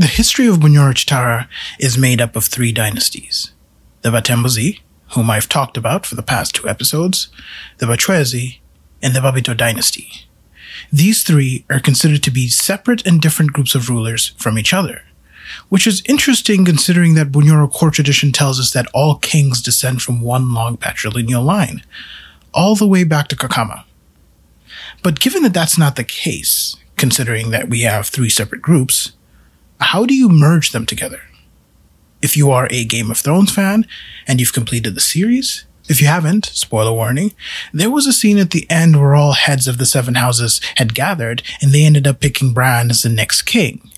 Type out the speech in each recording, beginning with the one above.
The history of Bunyoro Chitara is made up of three dynasties. The Batembuzi, whom I've talked about for the past two episodes, the Bachwezi, and the Babito dynasty. These three are considered to be separate and different groups of rulers from each other, which is interesting considering that Bunyoro court tradition tells us that all kings descend from one long patrilineal line, all the way back to Kakama. But given that that's not the case, considering that we have three separate groups, how do you merge them together? If you are a Game of Thrones fan and you've completed the series, if you haven't, spoiler warning, there was a scene at the end where all heads of the seven houses had gathered and they ended up picking Bran as the next king.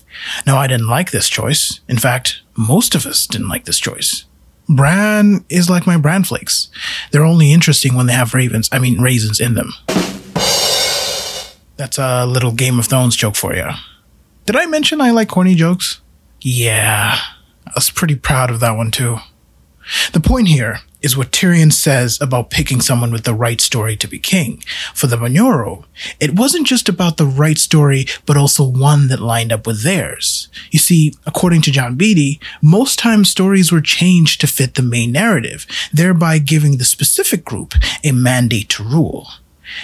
Now, I didn't like this choice. In fact, most of us didn't like this choice. Bran is like my bran flakes. They're only interesting when they have ravens, I mean raisins in them. That's a little Game of Thrones joke for you. Did I mention I like corny jokes? Yeah, I was pretty proud of that one too. The point here is what Tyrion says about picking someone with the right story to be king. For the Bunyoro, it wasn't just about the right story, but also one that lined up with theirs. You see, according to John Beattie, most times stories were changed to fit the main narrative, thereby giving the specific group a mandate to rule.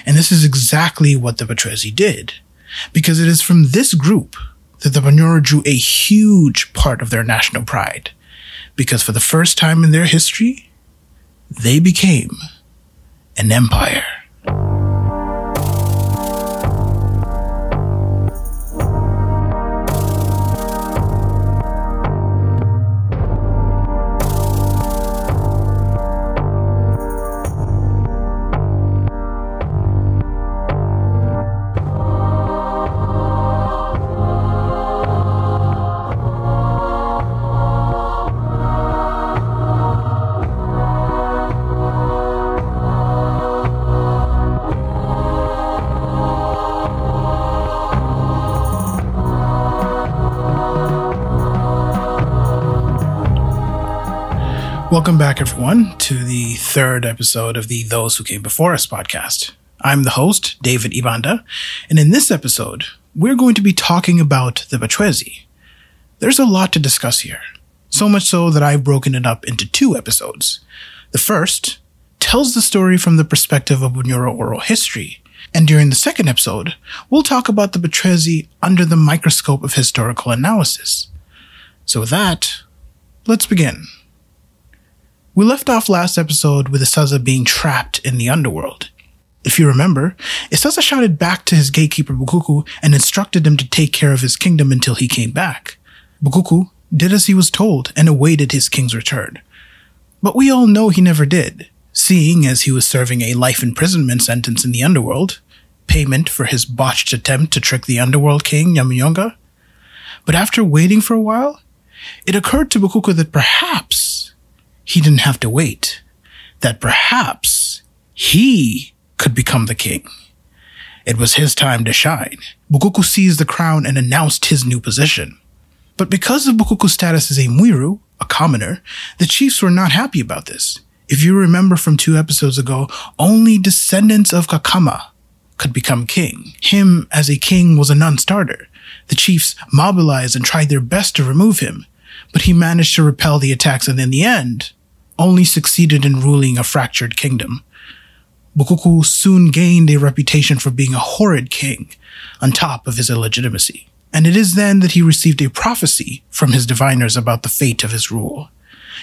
And this is exactly what the Bachwezi did. Because it is from this group that the Bunyoro drew a huge part of their national pride. Because for the first time in their history, they became an empire. Welcome back, everyone, to the third episode of the Those Who Came Before Us podcast. I'm the host, David Ibanda, and in this episode, we're going to be talking about the Bachwezi. There's a lot to discuss here, so much so that I've broken it up into two episodes. The first tells the story from the perspective of Bunyoro oral history, and during the second episode, we'll talk about the Bachwezi under the microscope of historical analysis. So with that, let's begin. We left off last episode with Isaza being trapped in the underworld. If you remember, Isaza shouted back to his gatekeeper Bukuku and instructed him to take care of his kingdom until he came back. Bukuku did as he was told and awaited his king's return. But we all know he never did, seeing as he was serving a life imprisonment sentence in the underworld, payment for his botched attempt to trick the underworld king Nyamuyonga. But after waiting for a while, it occurred to Bukuku that perhaps he didn't have to wait, that perhaps he could become the king. It was his time to shine. Bukuku seized the crown and announced his new position. But because of Bukuku's status as a Mwiru, a commoner, the chiefs were not happy about this. If you remember from two episodes ago, only descendants of Kakama could become king. Him as a king was a non-starter. The chiefs mobilized and tried their best to remove him, but he managed to repel the attacks and in the end, only succeeded in ruling a fractured kingdom. Bukuku soon gained a reputation for being a horrid king, on top of his illegitimacy. And it is then that he received a prophecy from his diviners about the fate of his rule.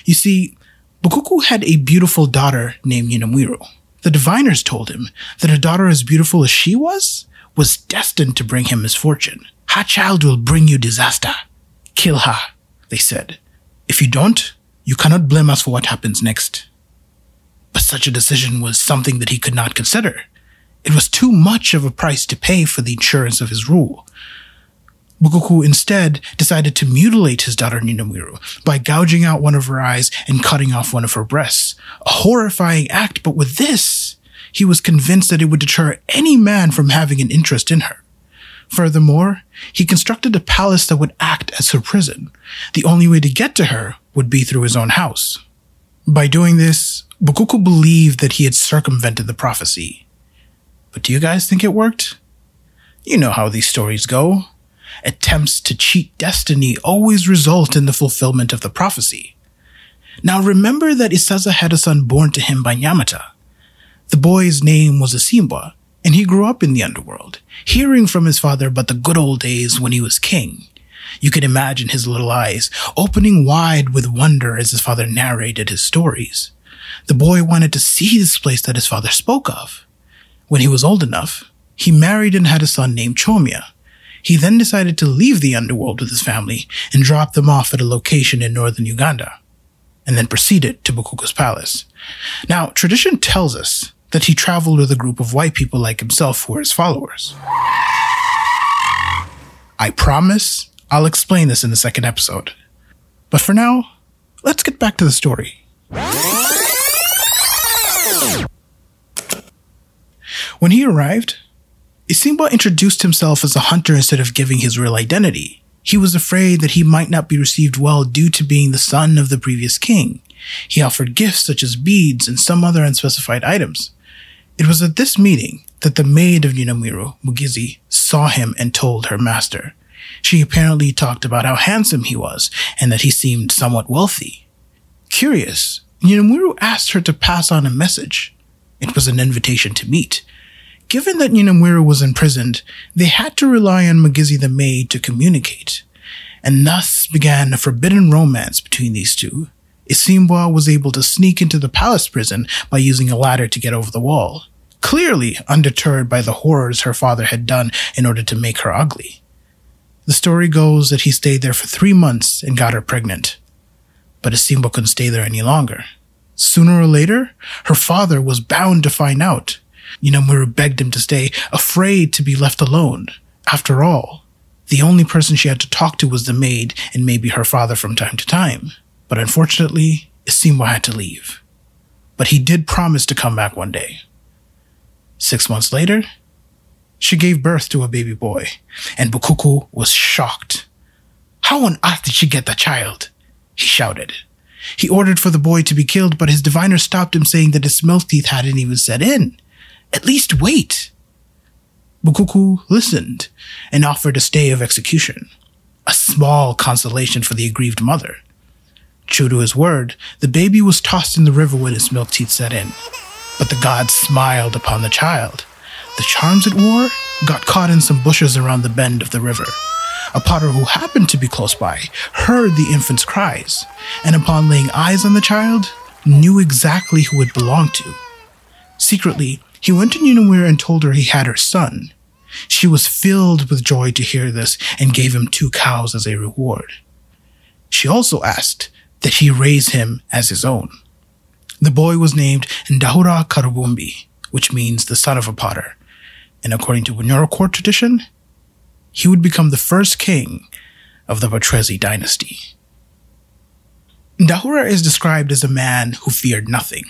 You see, Bukuku had a beautiful daughter named Nyinamwiru. The diviners told him that a daughter as beautiful as she was was destined to bring him misfortune. Her child will bring you disaster. Kill her, they said. If you don't, you cannot blame us for what happens next. But such a decision was something that he could not consider. It was too much of a price to pay for the insurance of his rule. Bukuku instead decided to mutilate his daughter Nyinamwiru by gouging out one of her eyes and cutting off one of her breasts. A horrifying act, but with this, he was convinced that it would deter any man from having an interest in her. Furthermore, he constructed a palace that would act as her prison. The only way to get to her would be through his own house. By doing this, Bukuku believed that he had circumvented the prophecy. But do you guys think it worked? You know how these stories go. Attempts to cheat destiny always result in the fulfillment of the prophecy. Now remember that Isaza had a son born to him by Nyamata. The boy's name was Isimbwa, and he grew up in the underworld, hearing from his father about the good old days when he was king. You can imagine his little eyes opening wide with wonder as his father narrated his stories. The boy wanted to see this place that his father spoke of. When he was old enough, he married and had a son named Chomia. He then decided to leave the underworld with his family and drop them off at a location in northern Uganda, and then proceeded to Bukuku's palace. Now, tradition tells us that he traveled with a group of white people like himself who were his followers. I promise I'll explain this in the second episode. But for now, let's get back to the story. When he arrived, Isimbwa introduced himself as a hunter instead of giving his real identity. He was afraid that he might not be received well due to being the son of the previous king. He offered gifts such as beads and some other unspecified items. It was at this meeting that the maid of Nyinamwiru, Mugizi, saw him and told her master. She apparently talked about how handsome he was and that he seemed somewhat wealthy. Curious, Nyinamwiru asked her to pass on a message. It was an invitation to meet. Given that Nyinamwiru was imprisoned, they had to rely on Mugizi the maid to communicate. And thus began a forbidden romance between these two. Isimbwa was able to sneak into the palace prison by using a ladder to get over the wall, clearly undeterred by the horrors her father had done in order to make her ugly. The story goes that he stayed there for three months and got her pregnant. But Isimbwa couldn't stay there any longer. Sooner or later, her father was bound to find out. Nyinamwiru begged him to stay, afraid to be left alone. After all, the only person she had to talk to was the maid and maybe her father from time to time. But unfortunately, Isimbwa had to leave. But he did promise to come back one day. Six months later, she gave birth to a baby boy, and Bukuku was shocked. How on earth did she get the child? He shouted. He ordered for the boy to be killed, but his diviner stopped him, saying that his milk teeth hadn't even set in. At least wait. Bukuku listened and offered a stay of execution, a small consolation for the aggrieved mother. True to his word, the baby was tossed in the river when its milk teeth set in. But the gods smiled upon the child. The charms it wore got caught in some bushes around the bend of the river. A potter who happened to be close by heard the infant's cries, and upon laying eyes on the child, knew exactly who it belonged to. Secretly, he went to Nyinamwiru and told her he had her son. She was filled with joy to hear this and gave him two cows as a reward. She also asked that he raised him as his own. The boy was named Ndahura Karubumbi, which means the son of a potter, and according to Bunyoro court tradition, he would become the first king of the Bachwezi dynasty. Ndahura is described as a man who feared nothing,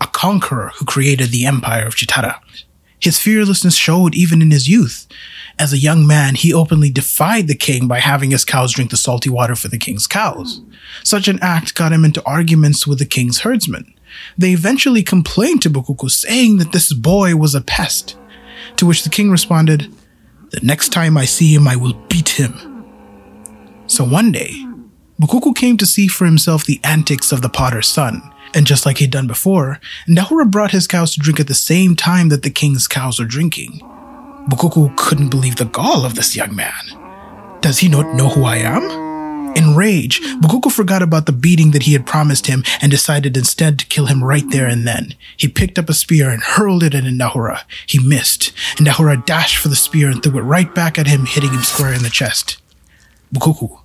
a conqueror who created the empire of Chitara. His fearlessness showed even in his youth. As a young man, he openly defied the king by having his cows drink the salty water for the king's cows. Such an act got him into arguments with the king's herdsmen. They eventually complained to Bukuku, saying that this boy was a pest. To which the king responded, The next time I see him, I will beat him. So one day, Bukuku came to see for himself the antics of the potter's son, and just like he'd done before, Ndahura brought his cows to drink at the same time that the king's cows were drinking. Bukuku couldn't believe the gall of this young man. Does he not know who I am? In rage, Bukuku forgot about the beating that he had promised him and decided instead to kill him right there and then. He picked up a spear and hurled it at Ndahura. He missed, and Ndahura dashed for the spear and threw it right back at him, hitting him square in the chest. Bukuku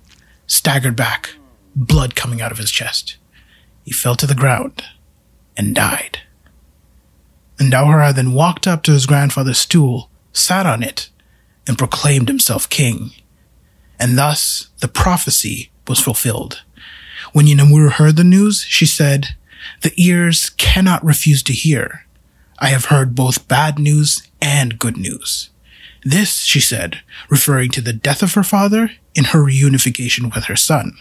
staggered back, blood coming out of his chest. He fell to the ground and died. And Ndahura then walked up to his grandfather's stool, sat on it, and proclaimed himself king. And thus the prophecy was fulfilled. When Nyinamwiru heard the news, she said, The ears cannot refuse to hear. I have heard both bad news and good news. This, she said, referring to the death of her father and her reunification with her son.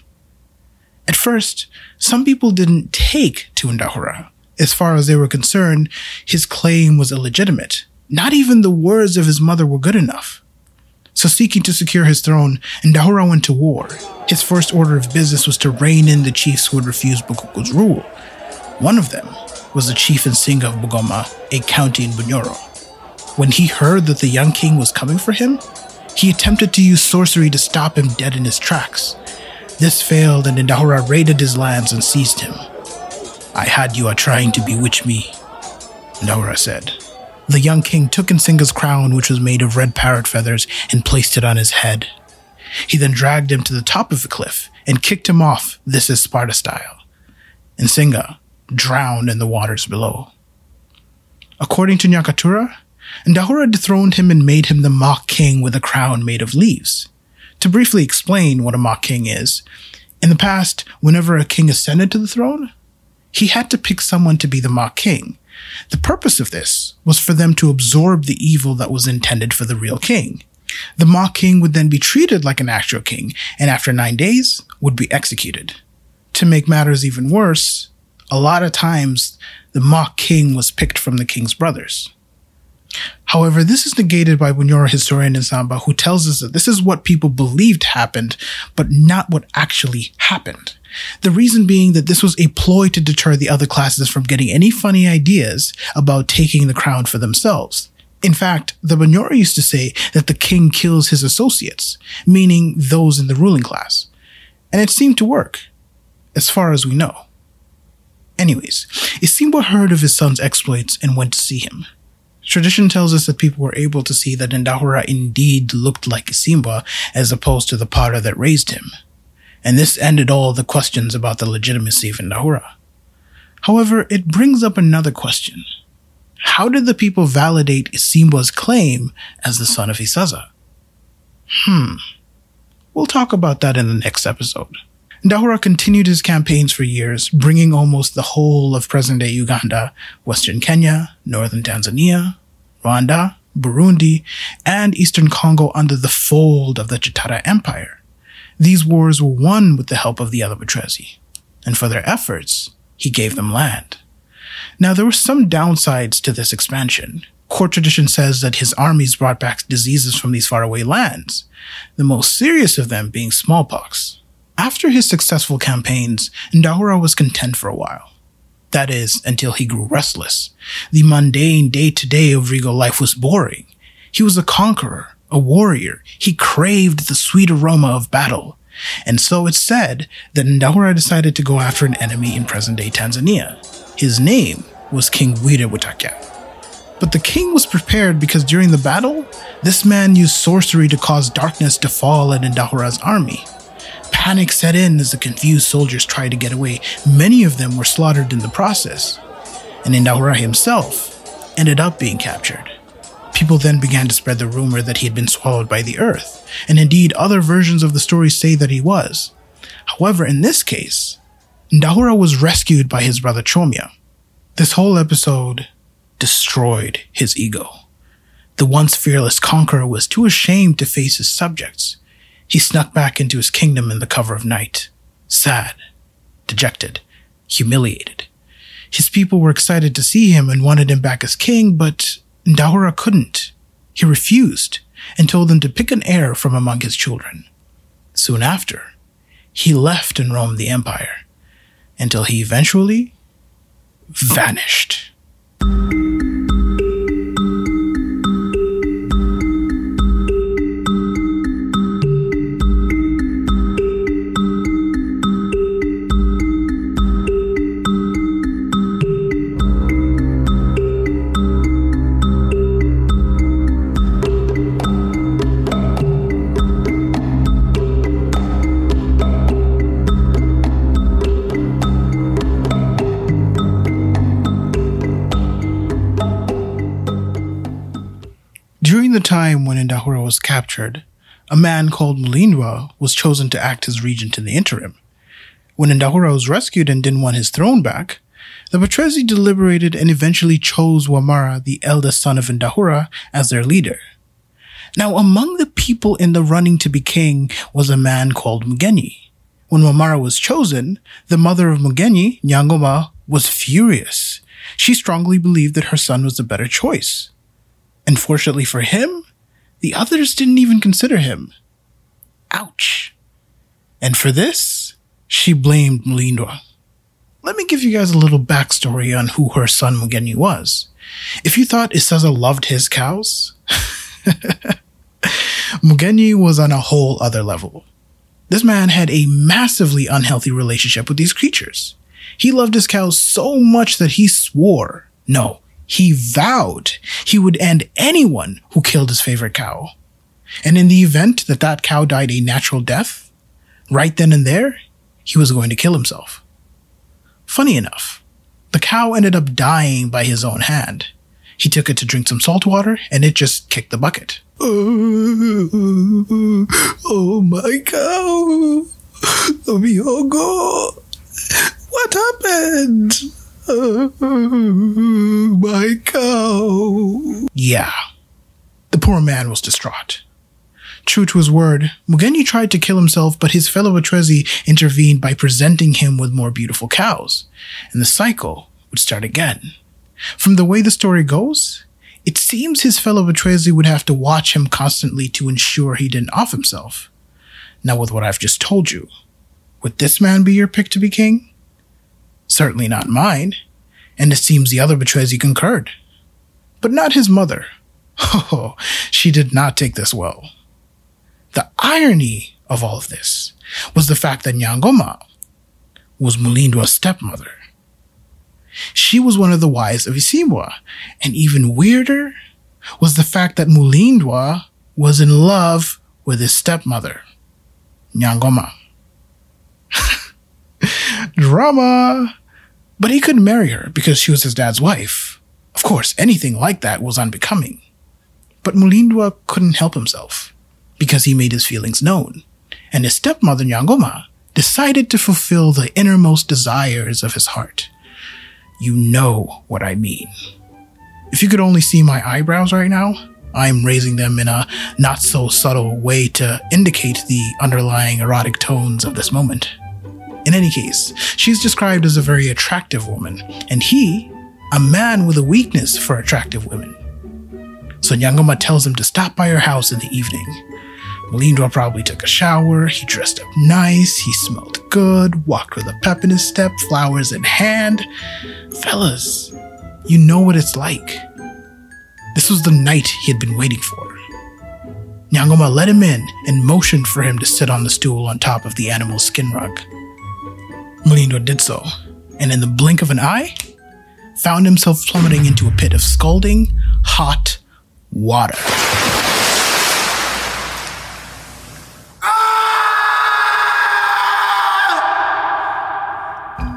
At first, some people didn't take to Ndahura. As far as they were concerned, his claim was illegitimate. Not even the words of his mother were good enough. So, seeking to secure his throne, Ndahura went to war. His first order of business was to rein in the chiefs who had refused Bukuku's rule. One of them was the chief Nsinga of Bugoma, a county in Bunyoro. When he heard that the young king was coming for him, he attempted to use sorcery to stop him dead in his tracks. This failed, and Ndahura raided his lands and seized him. I had you are trying to bewitch me, Ndahura said. The young king took Nsinga's crown, which was made of red parrot feathers, and placed it on his head. He then dragged him to the top of the cliff and kicked him off. This is Sparta style. Nsinga drowned in the waters below. According to Nyakatura, Ndahura dethroned him and made him the mock king with a crown made of leaves. To briefly explain what a mock king is, in the past, whenever a king ascended to the throne, he had to pick someone to be the mock king. The purpose of this was for them to absorb the evil that was intended for the real king. The mock king would then be treated like an actual king, and after nine days, would be executed. To make matters even worse, a lot of times the mock king was picked from the king's brothers. However, this is negated by Bunyoro historian Nsamba, who tells us that this is what people believed happened, but not what actually happened. The reason being that this was a ploy to deter the other classes from getting any funny ideas about taking the crown for themselves. In fact, the Bunyoro used to say that the king kills his associates, meaning those in the ruling class. And it seemed to work, as far as we know. Anyways, Isimbwa heard of his son's exploits and went to see him. Tradition tells us that people were able to see that Ndahura indeed looked like Isimbwa as opposed to the potter that raised him. And this ended all the questions about the legitimacy of Ndahura. However, it brings up another question. How did the people validate Isimbwa's claim as the son of Isaza? Hmm. We'll talk about that in the next episode. Ndahura continued his campaigns for years, bringing almost the whole of present day Uganda, western Kenya, northern Tanzania, Rwanda, Burundi, and eastern Congo under the fold of the Chitara Empire. These wars were won with the help of the other Bachwezi, and for their efforts, he gave them land. Now, there were some downsides to this expansion. Court tradition says that his armies brought back diseases from these faraway lands, the most serious of them being smallpox. After his successful campaigns, Ndahura was content for a while. That is, until he grew restless. The mundane day to day of regal life was boring. He was a conqueror, a warrior. He craved the sweet aroma of battle. And so it's said that Ndahura decided to go after an enemy in present day Tanzania. His name was King Bwire Butaka. But the king was prepared because during the battle, this man used sorcery to cause darkness to fall at Ndahura's army. Panic set in as the confused soldiers tried to get away. Many of them were slaughtered in the process. And Ndahura himself ended up being captured. People then began to spread the rumor that he had been swallowed by the earth, and indeed other versions of the story say that he was. However, in this case, Ndahura was rescued by his brother Chomia. This whole episode destroyed his ego. The once fearless conqueror was too ashamed to face his subjects, he snuck back into his kingdom in the cover of night, sad, dejected, humiliated. His people were excited to see him and wanted him back as king, but Ndahura couldn't. He refused and told them to pick an heir from among his children. Soon after, he left and roamed the empire until he eventually vanished. During the time when Ndahura was captured, a man called Mulindwa was chosen to act as regent in the interim. When Ndahura was rescued and didn't want his throne back, the Bachwezi deliberated and eventually chose Wamara, the eldest son of Ndahura, as their leader. Now, among the people in the running to be king was a man called Mugenyi. When Wamara was chosen, the mother of Mugenyi, Nyangoma, was furious. She strongly believed that her son was the better choice. Unfortunately for him, the others didn't even consider him. Ouch. And for this, she blamed Mulindwa. Let me give you guys a little backstory on who her son Mugenyi was. If you thought Isaza loved his cows, Mugenyi was on a whole other level. This man had a massively unhealthy relationship with these creatures. He loved his cows so much that he swore, no, he vowed he would end anyone who killed his favorite cow. And in the event that that cow died a natural death, right then and there, he was going to kill himself. Funny enough, the cow ended up dying by his own hand. He took it to drink some salt water and it just kicked the bucket. Oh, oh my cow. Mihogo. What happened? Oh, my cow. Yeah. The poor man was distraught. True to his word, Mugenyi tried to kill himself, but his fellow Bachwezi intervened by presenting him with more beautiful cows, and the cycle would start again. From the way the story goes, it seems his fellow Bachwezi would have to watch him constantly to ensure he didn't off himself. Now, with what I've just told you, would this man be your pick to be king? Certainly not mine, and it seems the other Bachwezi concurred. But not his mother. Oh, she did not take this well. The irony of all of this was the fact that Nyangoma was Mulindwa's stepmother. She was one of the wives of Isimbwa, and even weirder was the fact that Mulindwa was in love with his stepmother, Nyangoma. Drama! But he couldn't marry her because she was his dad's wife. Of course, anything like that was unbecoming. But Mulindwa couldn't help himself because he made his feelings known, and his stepmother Nyangoma decided to fulfill the innermost desires of his heart. You know what I mean. If you could only see my eyebrows right now, I'm raising them in a not so subtle way to indicate the underlying erotic tones of this moment. In any case, she's described as a very attractive woman, and he, a man with a weakness for attractive women. So Nyangoma tells him to stop by her house in the evening Mulindwa probably took a shower, he dressed up nice, he smelled good, walked with a pep in his step, flowers in hand. Fellas, you know what it's like. This was the night he had been waiting for. Nyangoma let him in and motioned for him to sit on the stool on top of the animal's skin rug. Mulindwa did so, and in the blink of an eye, found himself plummeting into a pit of scalding, hot water.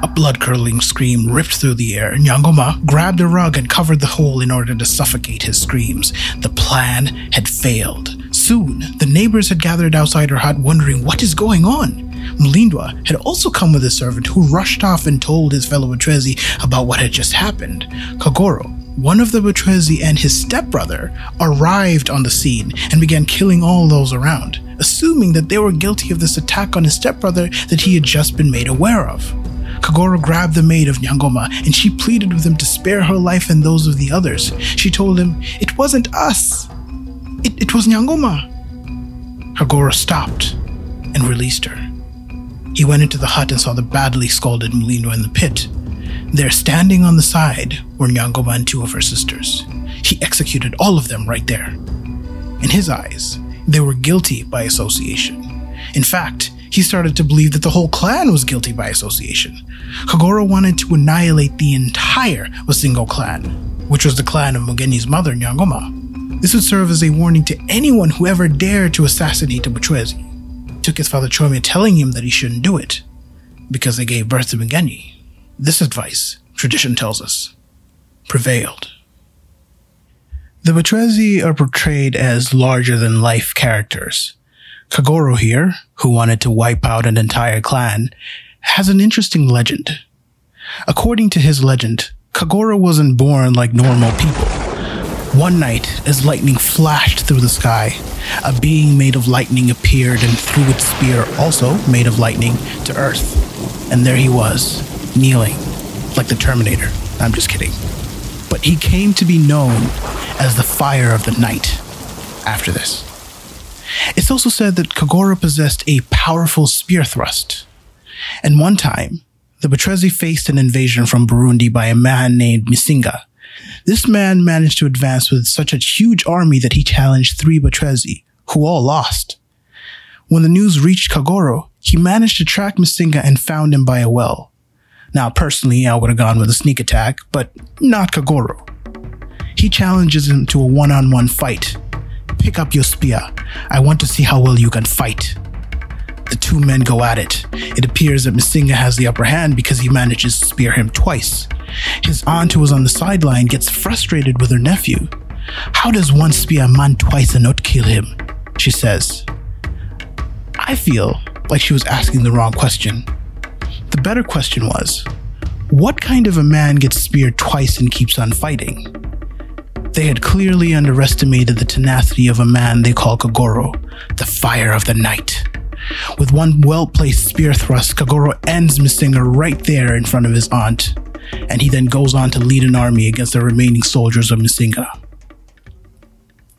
A blood curdling scream ripped through the air. Nyangoma grabbed a rug and covered the hole in order to suffocate his screams. The plan had failed. Soon, the neighbors had gathered outside her hut wondering what is going on. Mulindwa had also come with a servant who rushed off and told his fellow Bachwezi about what had just happened. Kagoro, one of the Bachwezi and his stepbrother, arrived on the scene and began killing all those around, assuming that they were guilty of this attack on his stepbrother that he had just been made aware of. Kagoro grabbed the maid of Nyangoma and she pleaded with him to spare her life and those of the others. She told him, It wasn't us. It, it was Nyangoma. Kagoro stopped and released her. He went into the hut and saw the badly scalded Mulindwa in the pit. There, standing on the side, were Nyangoma and two of her sisters. He executed all of them right there. In his eyes, they were guilty by association. In fact, he started to believe that the whole clan was guilty by association. Kagoro wanted to annihilate the entire Wasingo clan, which was the clan of Mugenyi's mother, Nyangoma. This would serve as a warning to anyone who ever dared to assassinate a Butwezi. Took his father Chomia telling him that he shouldn't do it, because they gave birth to Mugenyi. This advice, tradition tells us, prevailed. The Bachwezi are portrayed as larger than life characters. Kagoro here, who wanted to wipe out an entire clan, has an interesting legend. According to his legend, Kagoro wasn't born like normal people. One night, as lightning flashed through the sky, a being made of lightning appeared and threw its spear, also made of lightning, to Earth. And there he was, kneeling, like the Terminator. I'm just kidding. But he came to be known as the Fire of the Night. after this. It's also said that Kagoro possessed a powerful spear thrust. And one time, the Bachwezi faced an invasion from Burundi by a man named Misinga. This man managed to advance with such a huge army that he challenged three Bachwezi, who all lost. When the news reached Kagoro, he managed to track Misinga and found him by a well. Now, personally, I would have gone with a sneak attack, but not Kagoro. He challenges him to a one on one fight. Pick up your spear. I want to see how well you can fight. The two men go at it. It appears that Misinga has the upper hand because he manages to spear him twice. His aunt, who was on the sideline, gets frustrated with her nephew. How does one spear a man twice and not kill him? She says. I feel like she was asking the wrong question. The better question was what kind of a man gets speared twice and keeps on fighting? They had clearly underestimated the tenacity of a man they call Kagoro, the fire of the night. With one well placed spear thrust, Kagoro ends Misinga right there in front of his aunt, and he then goes on to lead an army against the remaining soldiers of Misinga.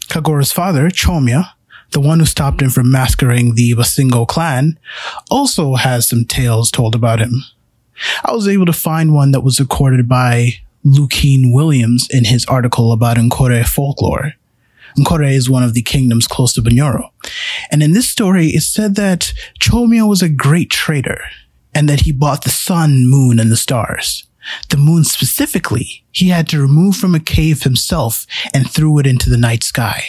Kagoro's father, Chomya, the one who stopped him from massacring the Basingo clan, also has some tales told about him. I was able to find one that was recorded by Lukyn Williams in his article about Nkore folklore. Nkore is one of the kingdoms close to Bunyoro. And in this story, it said that Chomio was a great trader and that he bought the sun, moon, and the stars. The moon specifically, he had to remove from a cave himself and threw it into the night sky.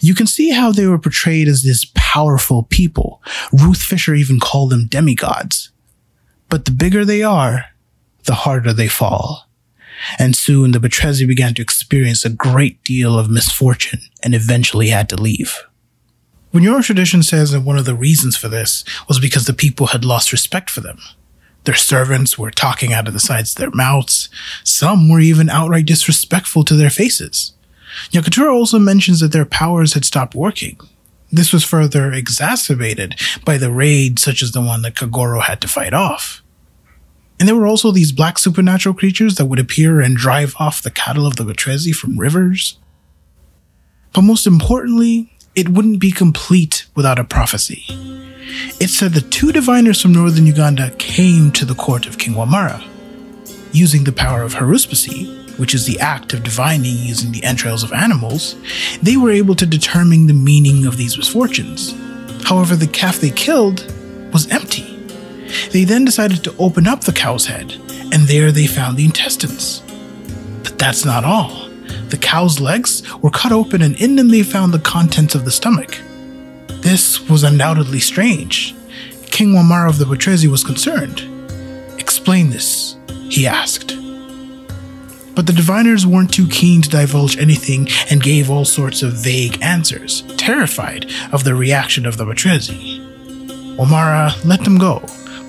You can see how they were portrayed as this powerful people. Ruth Fisher even called them demigods. But the bigger they are, the harder they fall. And soon the Bachwezi began to experience a great deal of misfortune and eventually had to leave. Bunyoro tradition says that one of the reasons for this was because the people had lost respect for them. Their servants were talking out of the sides of their mouths. Some were even outright disrespectful to their faces. Nyakatura also mentions that their powers had stopped working. This was further exacerbated by the raids such as the one that Kagoro had to fight off. And there were also these black supernatural creatures that would appear and drive off the cattle of the Bachwezi from rivers. But most importantly, it wouldn't be complete without a prophecy. It said that two diviners from northern Uganda came to the court of King Wamara. Using the power of haruspicy, which is the act of divining using the entrails of animals, they were able to determine the meaning of these misfortunes. However, the calf they killed was empty. They then decided to open up the cow's head, and there they found the intestines. But that's not all. The cow's legs were cut open, and in them they found the contents of the stomach. This was undoubtedly strange. King Wamara of the Bachwezi was concerned. Explain this, he asked. But the diviners weren't too keen to divulge anything and gave all sorts of vague answers, terrified of the reaction of the Bachwezi. Wamara let them go,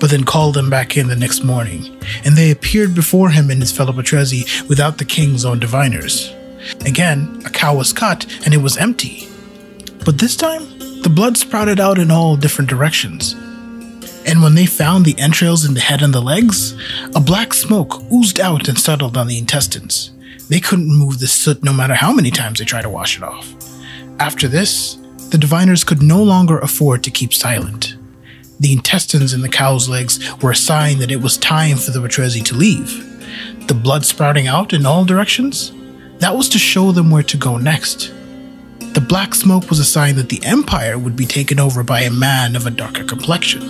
but then called them back in the next morning, and they appeared before him and his fellow Bachwezi without the king's own diviners. Again, a cow was cut and it was empty. But this time, the blood sprouted out in all different directions. And when they found the entrails in the head and the legs, a black smoke oozed out and settled on the intestines. They couldn't move the soot no matter how many times they tried to wash it off. After this, the diviners could no longer afford to keep silent. The intestines in the cow's legs were a sign that it was time for the Bachwezi to leave. The blood sprouting out in all directions? That was to show them where to go next. The black smoke was a sign that the empire would be taken over by a man of a darker complexion.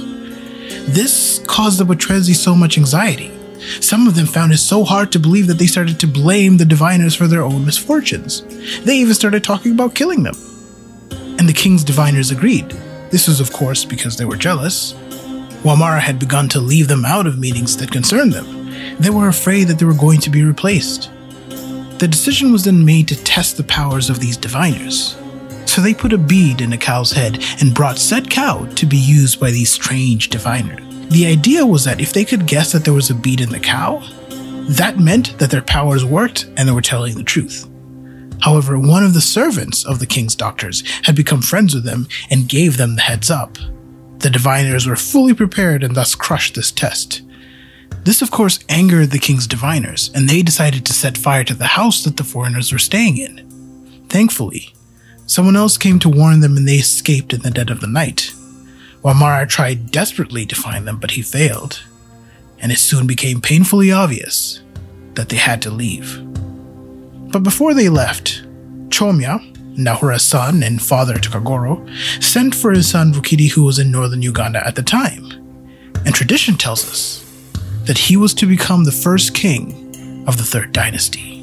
This caused the Bachwezi so much anxiety. Some of them found it so hard to believe that they started to blame the diviners for their own misfortunes. They even started talking about killing them. And the king's diviners agreed. This was, of course, because they were jealous. Wamara had begun to leave them out of meetings that concerned them. They were afraid that they were going to be replaced. The decision was then made to test the powers of these diviners. So they put a bead in a cow's head and brought said cow to be used by these strange diviners. The idea was that if they could guess that there was a bead in the cow, that meant that their powers worked and they were telling the truth. However, one of the servants of the king's doctors had become friends with them and gave them the heads up. The diviners were fully prepared and thus crushed this test. This, of course, angered the king's diviners, and they decided to set fire to the house that the foreigners were staying in. Thankfully, Someone else came to warn them and they escaped in the dead of the night. Wamara tried desperately to find them, but he failed. And it soon became painfully obvious that they had to leave. But before they left, Chomya, Ndahura's son and father to Kagoro, sent for his son Rukidi, who was in northern Uganda at the time. And tradition tells us that he was to become the first king of the Third Dynasty.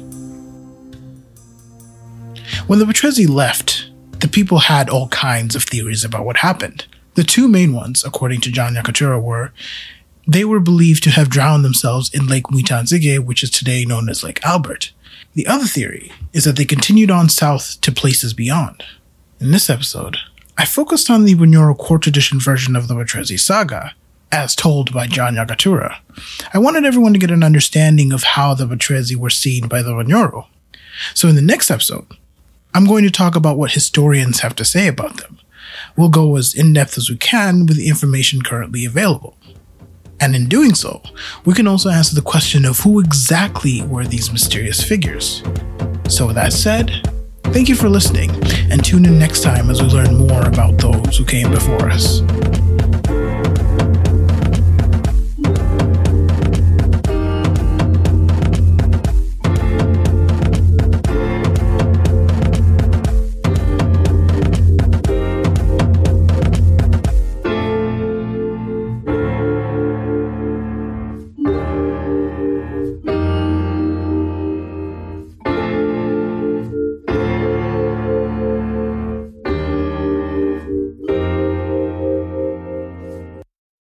When the Bachwezi left, the people had all kinds of theories about what happened. The two main ones, according to John Nyakatura, were they were believed to have drowned themselves in Lake Mwitanzige, which is today known as Lake Albert. The other theory is that they continued on south to places beyond. In this episode, I focused on the Bunyoro court tradition version of the Bachwezi saga, as told by John Nyakatura. I wanted everyone to get an understanding of how the Bachwezi were seen by the Bunyoro. So in the next episode, I'm going to talk about what historians have to say about them. We'll go as in depth as we can with the information currently available. And in doing so, we can also answer the question of who exactly were these mysterious figures. So, with that said, thank you for listening, and tune in next time as we learn more about those who came before us.